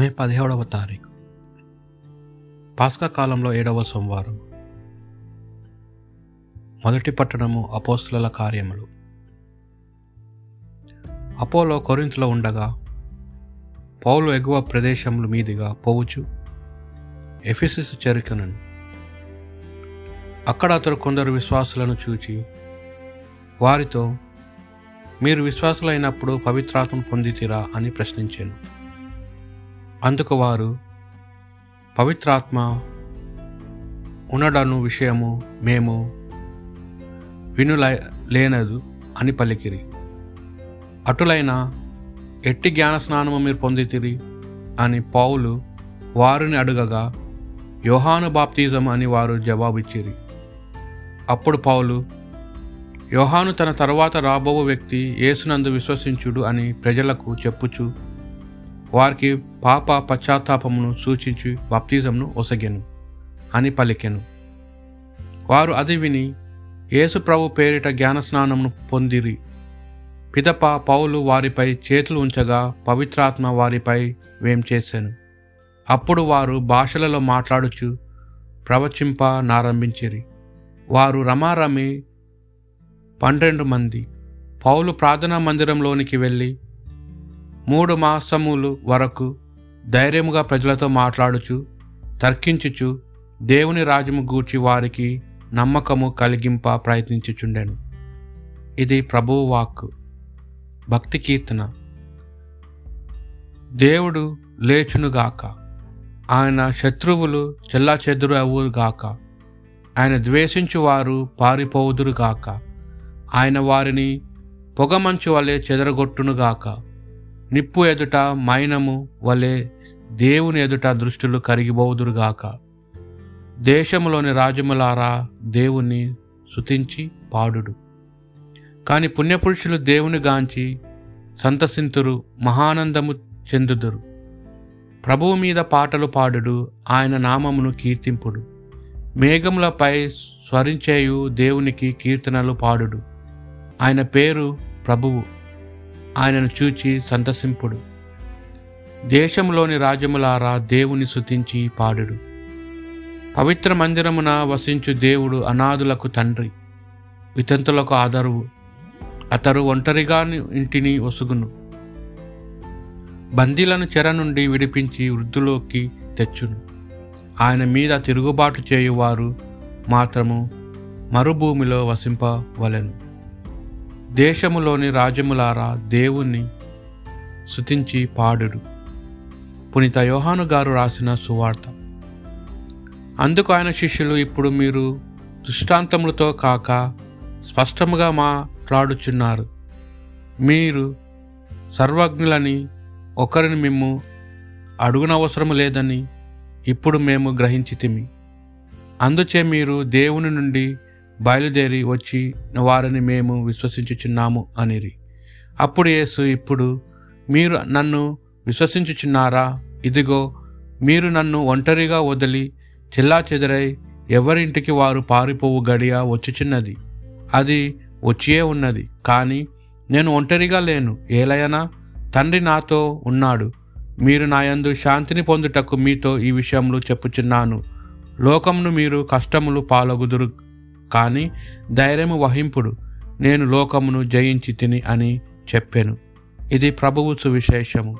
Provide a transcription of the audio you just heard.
మే పదిహేడవ తారీఖు. పాస్కా కాలంలో ఏడవ సోమవారం. మొదటి పట్టణము అపోస్తుల కార్యములు. అపోలో కొరింతలో ఉండగా పౌలు ఎగువ ప్రదేశముల మీదుగా పోవచ్చు ఎఫిసిస్ చేరుకునను అక్కడ అతడు కొందరు విశ్వాసులను చూచి వారితో మీరు విశ్వాసులైనప్పుడు పవిత్రాత్మను పొందితిరా అని ప్రశ్నించాను. అందుకు వారు పవిత్రాత్మ ఉండడను విషయము మేము వినుల లేనదు అని పలికిరి. అటులైన ఎట్టి జ్ఞాన స్నానము మీరు పొందితిరి అని పౌలు వారిని అడుగగా యోహాను బాప్తిజం అని వారు జవాబిచ్చిరి. అప్పుడు పౌలు యోహాను తన తర్వాత రాబో వ్యక్తి యేసునందు విశ్వసించుడు అని ప్రజలకు చెప్పుచు వారికి పాప పశ్చాత్తాపమును సూచించి బప్తిజంను ఒసగెను అని పలికెను వారు అది విని యేసుప్రభు పేరిట జ్ఞానస్నానమును పొందిరి. పిదప పౌలు వారిపై చేతులు ఉంచగా పవిత్రాత్మ వారిపై వేం చేశాను అప్పుడు వారు భాషలలో మాట్లాడుచు ప్రవచింప నారంభించిరి. వారు రమారమి పన్నెండు మంది. పౌలు ప్రార్థనా మందిరంలోనికి వెళ్ళి మూడు మాసములు వరకు ధైర్యముగా ప్రజలతో మాట్లాడుచు తర్కించుచు దేవుని రాజ్యము గూర్చి వారికి నమ్మకము కలిగింప ప్రయత్నించుచుండెను. ఇది ప్రభువు వాక్కు. భక్తి కీర్తన. దేవుడు లేచునుగాక. ఆయన శత్రువులు చెల్లా చెదురవుగాక ఆయన ద్వేషించువారు పారిపోవుదురుగాక ఆయన వారిని పొగమంచు వలె చెదరగొట్టునుగాక. నిప్పు ఎదుట మైనము వలె దేవుని ఎదుట దృష్టిలు కరిగిపోవుదురుగాక దేశములోని రాజములారా దేవుణ్ణి శుతించి పాడుడు. కాని పుణ్యపురుషులు దేవుని గాంచి సంతసింతురు మహానందము చెందుదురు. ప్రభువు మీద పాటలు పాడుడు ఆయన నామమును కీర్తింపుడు. మేఘములపై స్వరించేయు దేవునికి కీర్తనలు పాడుడు. ఆయన పేరు ప్రభువు. ఆయనను చూచి సంతసింపుడు. దేశంలోని రాజ్యములారా దేవుని శుతించి పాడుడు. పవిత్ర మందిరమున వసించు దేవుడు అనాథులకు తండ్రి వితంతులకు ఆదరువు. అతడు ఒంటరిగా ఇంటిని ఒసుగును. బందీలను చెర నుండి విడిపించి వృద్ధులోకి తెచ్చును. ఆయన మీద తిరుగుబాటు చేయువారు మాత్రము మరుభూమిలో వసింపవలెను దేశములోని రాజ్యములారా దేవుణ్ణి శుతించి పాడుడు. పునిత యోహాను గారు రాసిన సువార్త. అందుకు ఆయన శిష్యులు ఇప్పుడు మీరు దృష్టాంతములతో కాక స్పష్టముగా మాట్లాడుచున్నారు. మీరు సర్వజ్ఞులని ఒకరిని మేము అడుగునవసరం లేదని ఇప్పుడు మేము గ్రహించితిమి. అందుచే మీరు దేవుని నుండి బయలుదేరి వచ్చి వారిని మేము విశ్వసించుచున్నాము అనిరి. అప్పుడు యేసు ఇప్పుడు మీరు నన్ను విశ్వసించుచున్నారా? ఇదిగో మీరు నన్ను ఒంటరిగా వదిలి చిల్లా చెదరై ఎవరింటికి వారు పారిపోవు గడియ వచ్చుచున్నది. అది వచ్చియే ఉన్నది. కానీ నేను ఒంటరిగా లేను. ఏలయనా తండ్రి నాతో ఉన్నాడు. మీరు నాయందు శాంతిని పొందుటకు మీతో ఈ విషయంలో చెప్పుచున్నాను. లోకమును మీరు కష్టములు పాలగుదురు కానీ ధైర్యము వహింపుడు. నేను లోకమును జయించి తిని అని చెప్పాను. ఇది ప్రభువు సువిశేషము.